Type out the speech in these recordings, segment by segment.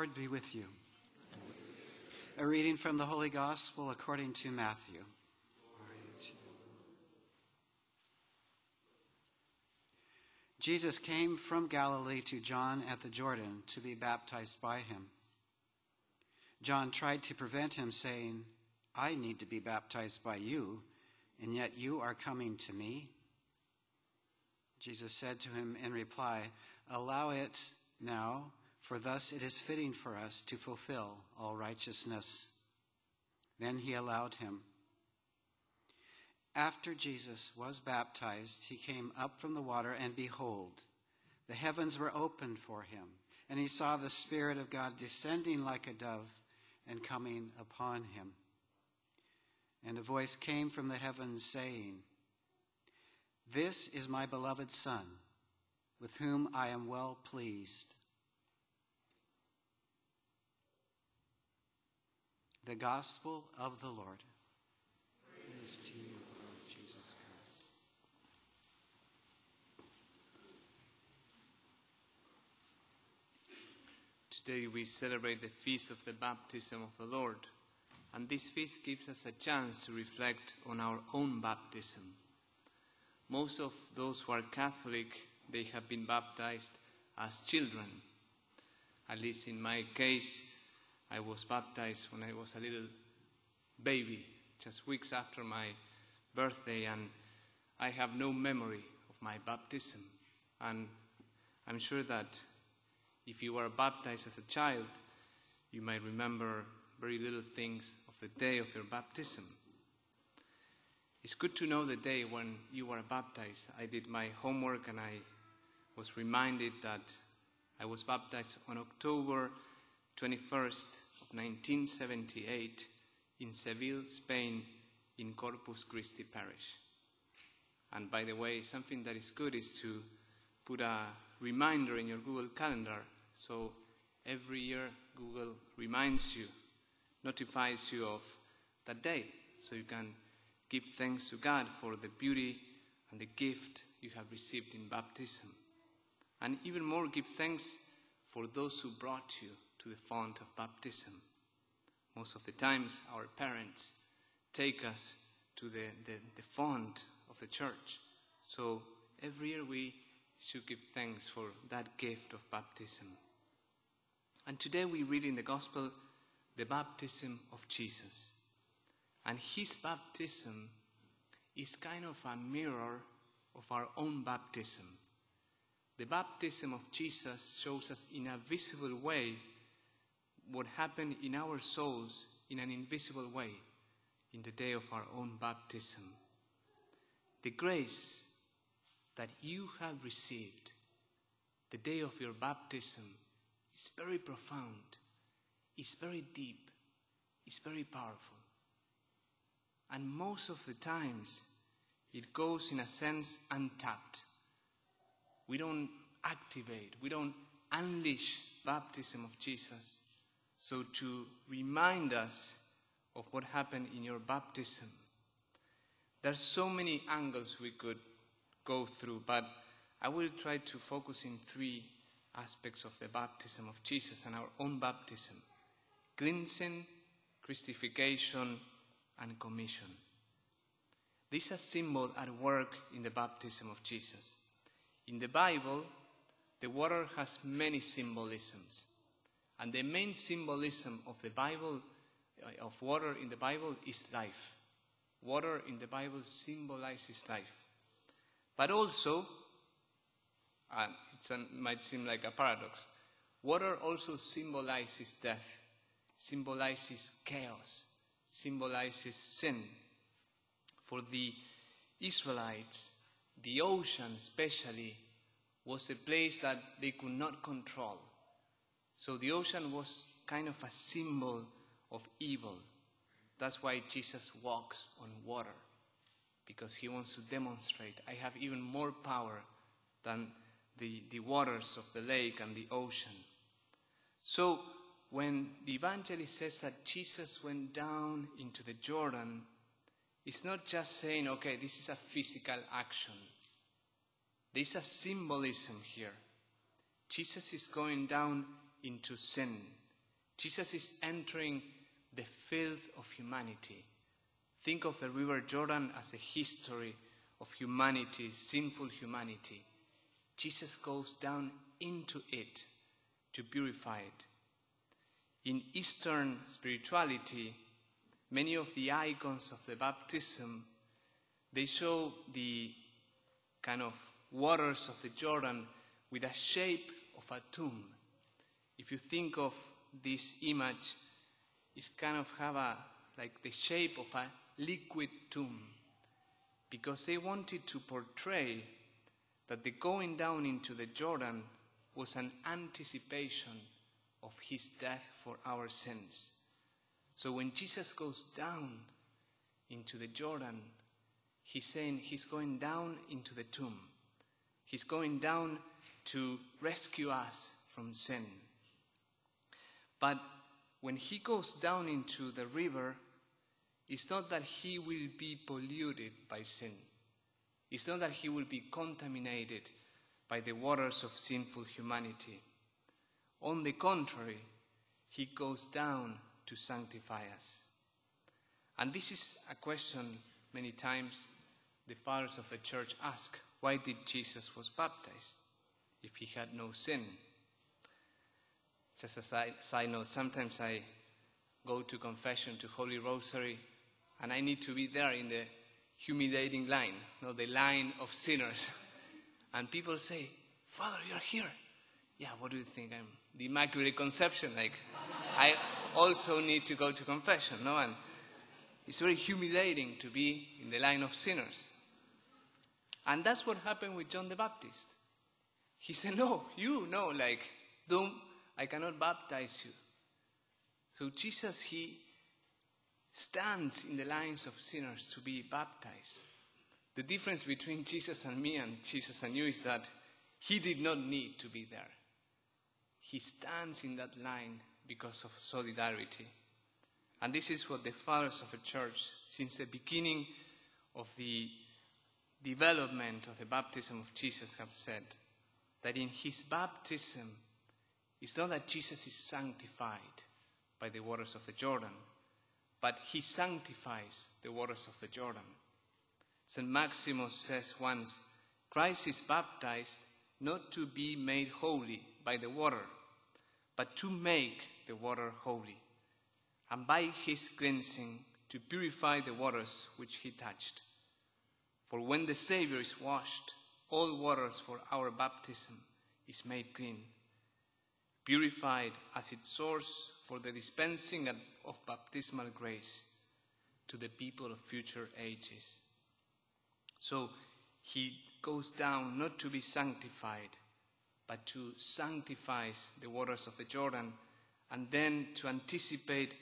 Lord be with you. A reading from the Holy Gospel according to Matthew. Jesus came from Galilee to John at the Jordan to be baptized by him. John tried to prevent him, saying, I need to be baptized by you, and yet you are coming to me. Jesus said to him in reply, Allow it now, for thus it is fitting for us to fulfill all righteousness. Then he allowed him. After Jesus was baptized, he came up from the water, and behold, the heavens were opened for him, and he saw the Spirit of God descending like a dove and coming upon him. And a voice came from the heavens saying, This is my beloved Son, with whom I am well pleased. The Gospel of the Lord. Praise to you, Lord Jesus Christ. Today we celebrate the feast of the baptism of the Lord, and this feast gives us a chance to reflect on our own baptism. Most of those who are Catholic, they have been baptized as children. At least in my case, I was baptized when I was a little baby, just weeks after my birthday, and I have no memory of my baptism. And I'm sure that if you were baptized as a child, you might remember very little things of the day of your baptism. It's good to know the day when you were baptized. I did my homework and I was reminded that I was baptized on October 21st of 1978 in Seville, Spain, in Corpus Christi Parish. And by the way, something that is good is to put a reminder in your Google Calendar so every year Google reminds you, notifies you of that day, so you can give thanks to God for the beauty and the gift you have received in baptism. And even more, give thanks for those who brought you to the font of baptism. Most of the times, our parents take us to the, the, the font of the church. So every year we should give thanks for that gift of baptism. And today we read in the Gospel the baptism of Jesus. And his baptism is kind of a mirror of our own baptism. The baptism of Jesus shows us in a visible way what happened in our souls in an invisible way in the day of our own baptism. The grace that you have received the day of your baptism is very profound, it's very deep, it's very powerful. And most of the times, it goes in a sense untapped. We don't activate, we don't unleash baptism of Jesus. So to remind us of what happened in your baptism, there are so many angles we could go through, but I will try to focus in three aspects of the baptism of Jesus and our own baptism cleansing, Christification, and commission. These are symbols at work in the baptism of Jesus. In the Bible, the water has many symbolisms. And the main symbolism of the Bible, uh, of water in the Bible, is life. Water in the Bible symbolizes life. But also, and it might seem like a paradox, water also symbolizes death, symbolizes chaos, symbolizes sin. For the Israelites, the ocean especially was a place that they could not control. So the ocean was kind of a symbol of evil. That's why Jesus walks on water, because he wants to demonstrate I have even more power than the, the waters of the lake and the ocean. So when the evangelist says that Jesus went down into the Jordan, it's not just saying, okay, this is a physical action. There's a symbolism here. Jesus is going down into sin, Jesus is entering the filth of humanity. Think of the River Jordan as a history of humanity, sinful humanity. Jesus goes down into it to purify it. In Eastern spirituality, many of the icons of the baptism they show the kind of waters of the Jordan with a shape of a tomb. If you think of this image, it's kind of have a like the shape of a liquid tomb because they wanted to portray that the going down into the Jordan was an anticipation of his death for our sins. So when Jesus goes down into the Jordan, he's saying he's going down into the tomb. He's going down to rescue us from sin. But when he goes down into the river, it's not that he will be polluted by sin. It's not that he will be contaminated by the waters of sinful humanity. On the contrary, he goes down to sanctify us. And this is a question many times the fathers of the church ask why did Jesus was baptized if he had no sin? Just a side note, sometimes I go to confession to Holy Rosary and I need to be there in the humiliating line, no, the line of sinners. And people say, Father, you're here. Yeah, what do you think? I'm the Immaculate Conception. Like, I also need to go to confession, no? And it's very humiliating to be in the line of sinners. And that's what happened with John the Baptist. He said, No, you, no, like, don't, I cannot baptize you. So Jesus, he stands in the lines of sinners to be baptized. The difference between Jesus and me and Jesus and you is that he did not need to be there. He stands in that line because of solidarity. And this is what the fathers of the church, since the beginning of the development of the baptism of Jesus, have said that in his baptism, it's not that Jesus is sanctified by the waters of the Jordan, but he sanctifies the waters of the Jordan. St. Maximus says once Christ is baptized not to be made holy by the water, but to make the water holy, and by his cleansing to purify the waters which he touched. For when the Savior is washed, all waters for our baptism is made clean, purified as its source for the dispensing of baptismal grace to the people of future ages. So he goes down not to be sanctified, but to sanctify the waters of the Jordan, and then to anticipate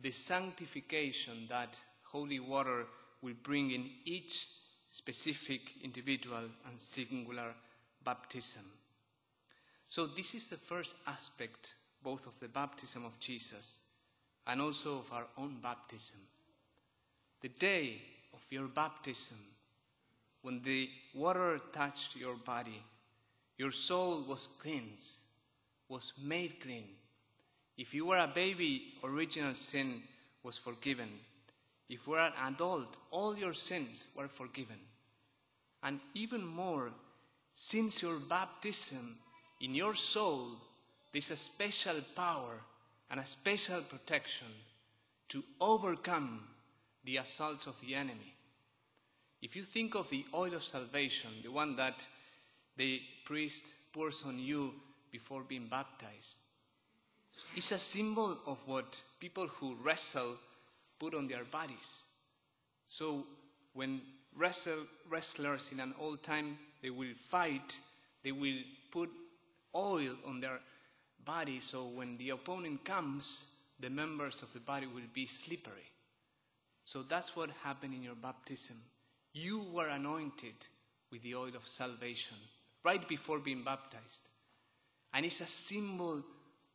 the sanctification that holy water will bring in each specific individual and singular baptism. So, this is the first aspect both of the baptism of Jesus and also of our own baptism. The day of your baptism, when the water touched your body, your soul was cleansed, was made clean. If you were a baby, original sin was forgiven. If you were an adult, all your sins were forgiven. And even more, since your baptism, in your soul, there's a special power and a special protection to overcome the assaults of the enemy. If you think of the oil of salvation, the one that the priest pours on you before being baptized, it's a symbol of what people who wrestle put on their bodies. So when wrestle, wrestlers in an old time they will fight, they will put oil on their body, so when the opponent comes, the members of the body will be slippery. So that's what happened in your baptism. You were anointed with the oil of salvation right before being baptized. And it's a symbol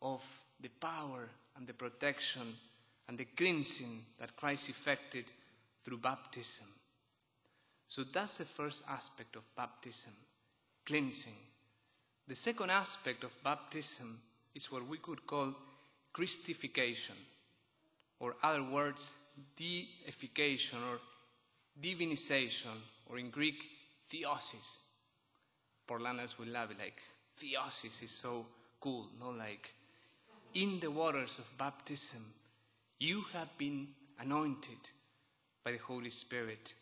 of the power and the protection and the cleansing that Christ effected through baptism. So that's the first aspect of baptism cleansing. The second aspect of baptism is what we could call Christification, or other words, deification or divinization, or in Greek, theosis. Portlanders will love it, like theosis is so cool, no like in the waters of baptism, you have been anointed by the Holy Spirit,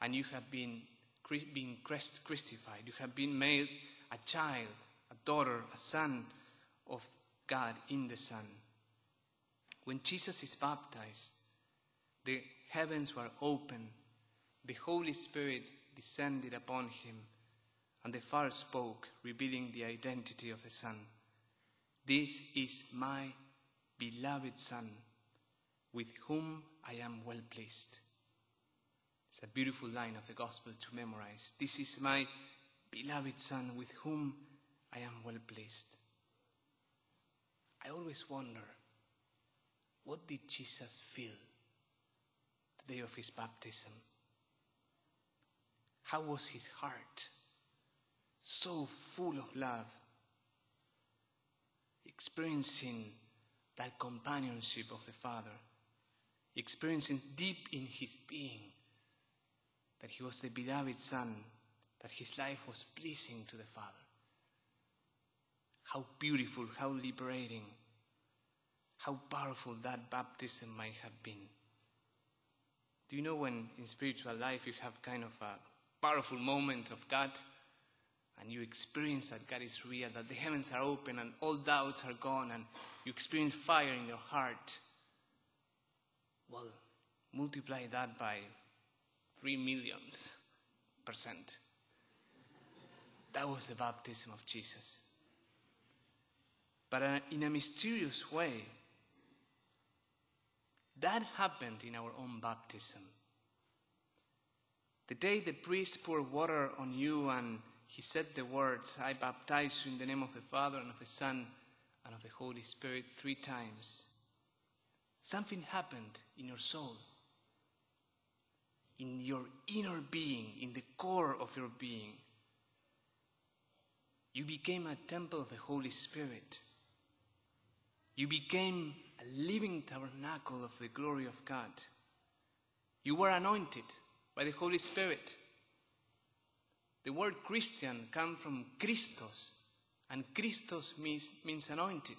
and you have been been Christified. You have been made a child, a daughter, a son of God in the Son. When Jesus is baptized, the heavens were open, the Holy Spirit descended upon him, and the Father spoke, revealing the identity of the Son. This is my beloved Son, with whom I am well pleased. It's a beautiful line of the gospel to memorize. This is my beloved Son, with whom I am well pleased. I always wonder what did Jesus feel the day of his baptism? How was his heart? So full of love experiencing that companionship of the Father, experiencing deep in his being that he was the beloved Son, that his life was pleasing to the Father. How beautiful, how liberating, how powerful that baptism might have been. Do you know when in spiritual life you have kind of a powerful moment of God? and you experience that God is real, that the heavens are open and all doubts are gone, and you experience fire in your heart, well, multiply that by three millions percent. That was the baptism of Jesus. But in a mysterious way, that happened in our own baptism. The day the priest poured water on you and he said the words, I baptize you in the name of the Father and of the Son and of the Holy Spirit three times. Something happened in your soul, in your inner being, in the core of your being. You became a temple of the Holy Spirit. You became a living tabernacle of the glory of God. You were anointed by the Holy Spirit. The word Christian comes from Christos, and Christos means, means anointed.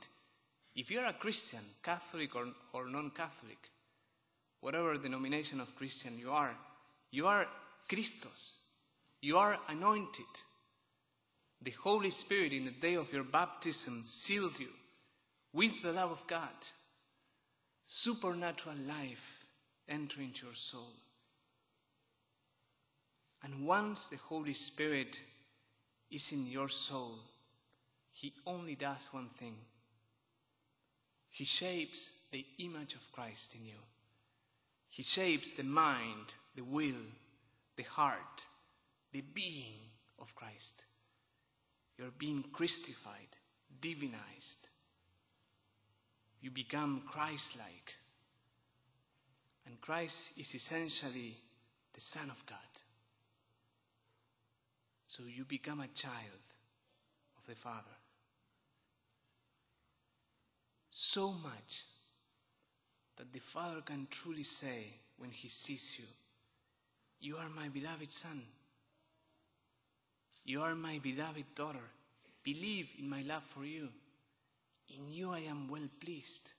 If you're a Christian, Catholic or, or non Catholic, whatever denomination of Christian you are, you are Christos. You are anointed. The Holy Spirit, in the day of your baptism, sealed you with the love of God. Supernatural life entering into your soul. And once the Holy Spirit is in your soul, He only does one thing He shapes the image of Christ in you. He shapes the mind, the will, the heart, the being of Christ. You're being Christified, divinized. You become Christ like. And Christ is essentially the Son of God. So you become a child of the Father. So much that the Father can truly say when He sees you, You are my beloved Son. You are my beloved daughter. Believe in my love for you. In you I am well pleased.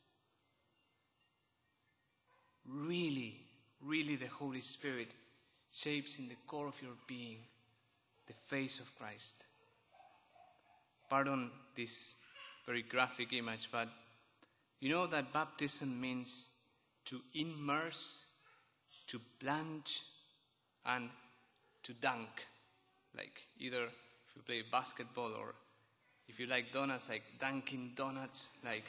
Really, really, the Holy Spirit shapes in the core of your being the face of Christ. Pardon this very graphic image, but you know that baptism means to immerse, to plunge, and to dunk. Like either if you play basketball or if you like donuts, like dunking donuts, like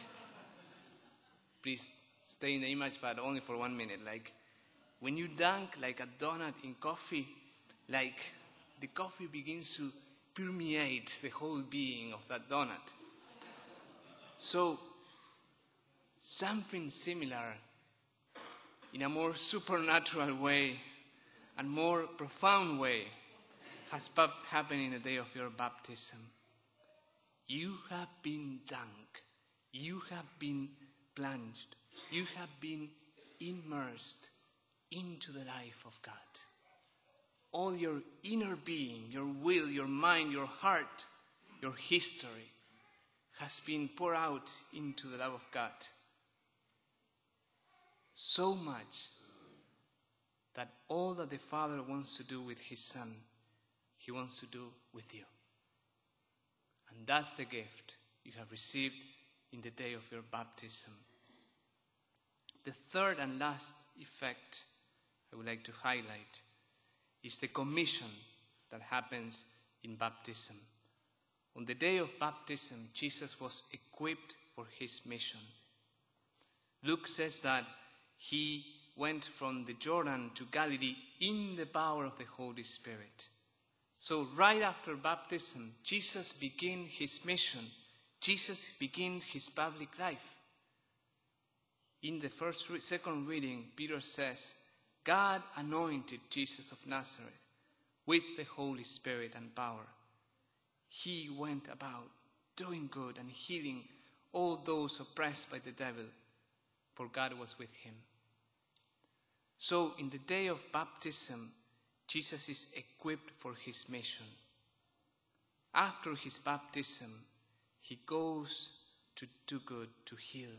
please stay in the image, but only for one minute. Like when you dunk like a donut in coffee, like the coffee begins to permeate the whole being of that donut. So, something similar in a more supernatural way and more profound way has happened in the day of your baptism. You have been dunked you have been plunged, you have been immersed into the life of God. All your inner being, your will, your mind, your heart, your history has been poured out into the love of God. So much that all that the Father wants to do with His Son, He wants to do with you. And that's the gift you have received in the day of your baptism. The third and last effect I would like to highlight is the commission that happens in baptism. On the day of baptism, Jesus was equipped for his mission. Luke says that he went from the Jordan to Galilee in the power of the Holy Spirit. So, right after baptism, Jesus began his mission. Jesus began his public life. In the first, second reading, Peter says, God anointed Jesus of Nazareth with the Holy Spirit and power. He went about doing good and healing all those oppressed by the devil, for God was with him. So, in the day of baptism, Jesus is equipped for his mission. After his baptism, he goes to do good, to heal,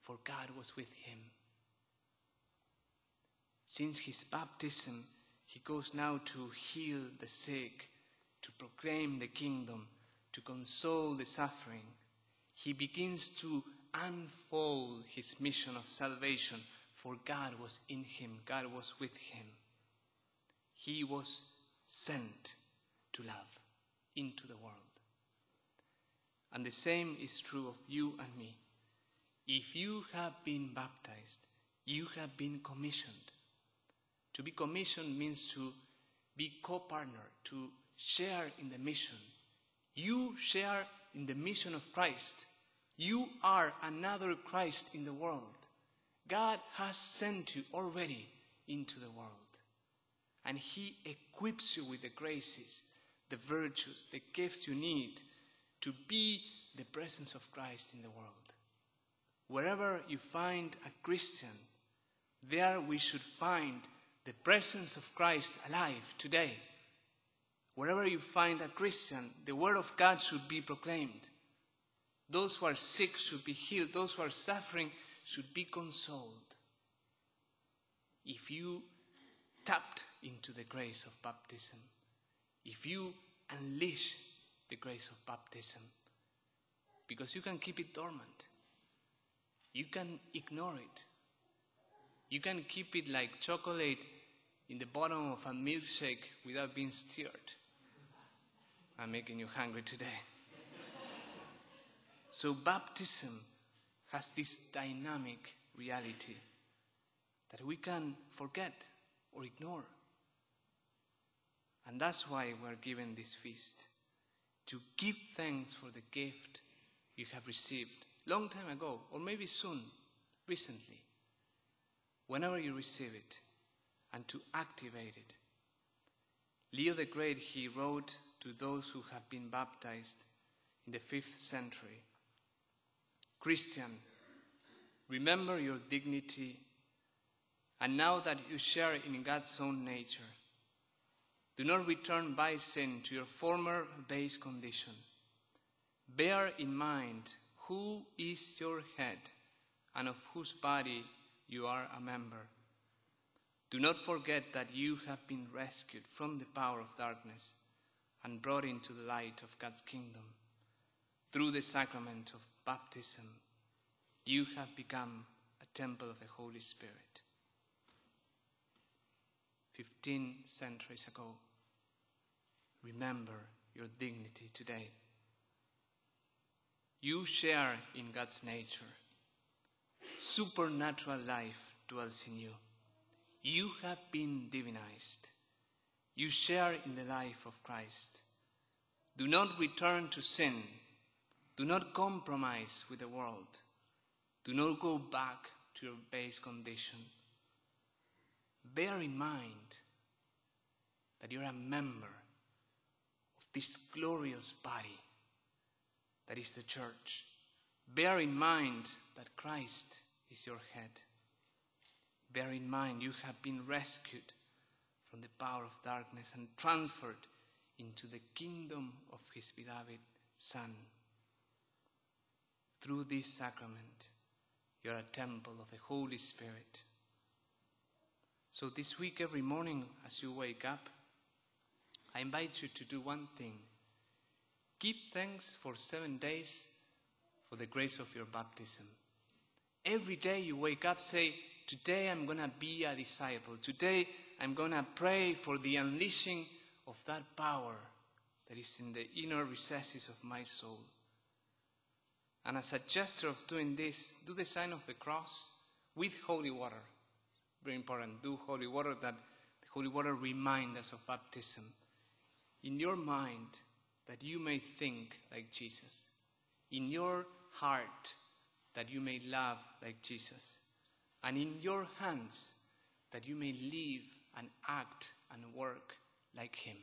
for God was with him. Since his baptism, he goes now to heal the sick, to proclaim the kingdom, to console the suffering. He begins to unfold his mission of salvation, for God was in him, God was with him. He was sent to love into the world. And the same is true of you and me. If you have been baptized, you have been commissioned. To be commissioned means to be co partner, to share in the mission. You share in the mission of Christ. You are another Christ in the world. God has sent you already into the world. And He equips you with the graces, the virtues, the gifts you need to be the presence of Christ in the world. Wherever you find a Christian, there we should find the presence of Christ alive today. Wherever you find a Christian, the Word of God should be proclaimed. Those who are sick should be healed. Those who are suffering should be consoled. If you tapped into the grace of baptism, if you unleash the grace of baptism, because you can keep it dormant, you can ignore it, you can keep it like chocolate in the bottom of a milkshake without being stirred. I'm making you hungry today. so, baptism has this dynamic reality that we can forget or ignore. And that's why we're given this feast to give thanks for the gift you have received long time ago, or maybe soon, recently, whenever you receive it, and to activate it. Leo the Great, he wrote to those who have been baptized in the fifth century Christian, remember your dignity, and now that you share in God's own nature, do not return by sin to your former base condition. Bear in mind who is your head and of whose body you are a member. Do not forget that you have been rescued from the power of darkness and brought into the light of God's kingdom. Through the sacrament of baptism, you have become a temple of the Holy Spirit. Fifteen centuries ago, remember your dignity today. You share in God's nature. Supernatural life dwells in you. You have been divinized. You share in the life of Christ. Do not return to sin. Do not compromise with the world. Do not go back to your base condition. Bear in mind that you're a member of this glorious body that is the church. Bear in mind that Christ is your head. Bear in mind you have been rescued from the power of darkness and transferred into the kingdom of his beloved Son. Through this sacrament, you are a temple of the Holy Spirit. So, this week, every morning as you wake up, I invite you to do one thing give thanks for seven days for the grace of your baptism. Every day you wake up, say, Today I'm going to be a disciple. Today I'm going to pray for the unleashing of that power that is in the inner recesses of my soul. And as a gesture of doing this, do the sign of the cross with holy water. Very important. Do holy water that holy water remind us of baptism. In your mind, that you may think like Jesus. In your heart, that you may love like Jesus. And in your hands, that you may live and act and work like Him.